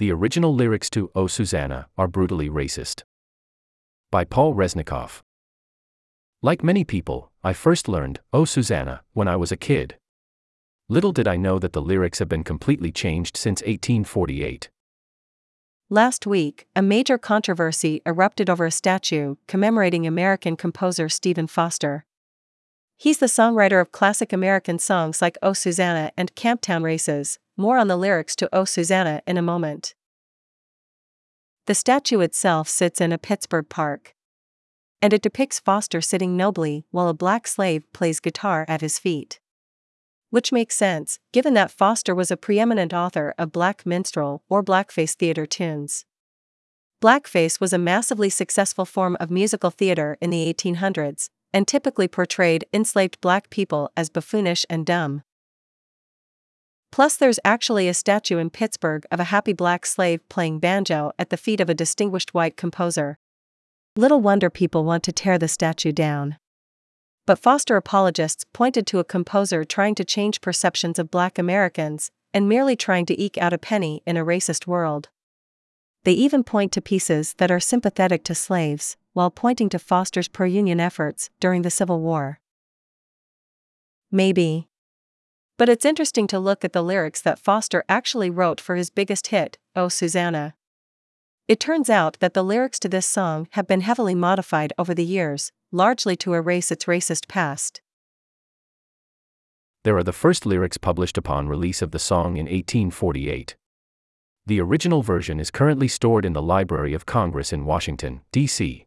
The original lyrics to Oh Susanna are brutally racist. By Paul Resnikoff. Like many people, I first learned Oh Susanna when I was a kid. Little did I know that the lyrics have been completely changed since 1848. Last week, a major controversy erupted over a statue commemorating American composer Stephen Foster. He's the songwriter of classic American songs like Oh Susanna and Camptown Races, more on the lyrics to Oh Susanna in a moment. The statue itself sits in a Pittsburgh park. And it depicts Foster sitting nobly while a black slave plays guitar at his feet. Which makes sense, given that Foster was a preeminent author of black minstrel or blackface theater tunes. Blackface was a massively successful form of musical theater in the 1800s, and typically portrayed enslaved black people as buffoonish and dumb. Plus, there's actually a statue in Pittsburgh of a happy black slave playing banjo at the feet of a distinguished white composer. Little wonder people want to tear the statue down. But Foster apologists pointed to a composer trying to change perceptions of black Americans and merely trying to eke out a penny in a racist world. They even point to pieces that are sympathetic to slaves, while pointing to Foster's pro union efforts during the Civil War. Maybe. But it's interesting to look at the lyrics that Foster actually wrote for his biggest hit, Oh Susanna. It turns out that the lyrics to this song have been heavily modified over the years, largely to erase its racist past. There are the first lyrics published upon release of the song in 1848. The original version is currently stored in the Library of Congress in Washington, D.C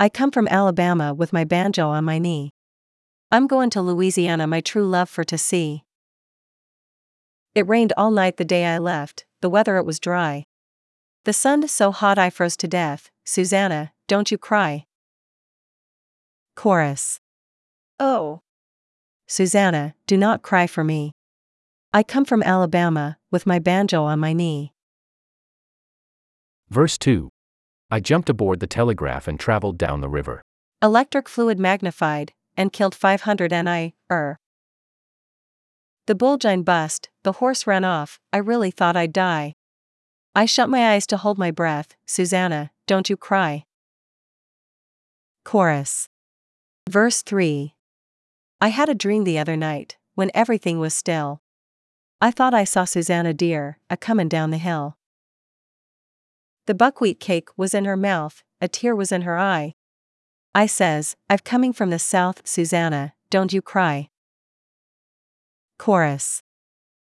I come from Alabama with my banjo on my knee. I'm going to Louisiana, my true love for to see. It rained all night the day I left, the weather it was dry. The sun so hot I froze to death, Susanna, don't you cry. Chorus. Oh. Susanna, do not cry for me. I come from Alabama, with my banjo on my knee. Verse 2 I jumped aboard the telegraph and traveled down the river. Electric fluid magnified, and killed 500 NI, er. The bullgine bust, the horse ran off, I really thought I'd die. I shut my eyes to hold my breath, Susanna, don't you cry. Chorus. Verse 3. I had a dream the other night, when everything was still. I thought I saw Susanna dear, a comin' down the hill. The buckwheat cake was in her mouth, a tear was in her eye. I says, I've coming from the south, Susanna, don't you cry. Chorus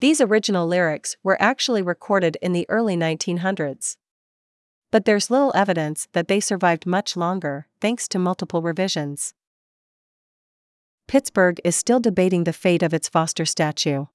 these original lyrics were actually recorded in the early 1900s. But there's little evidence that they survived much longer, thanks to multiple revisions. Pittsburgh is still debating the fate of its Foster statue.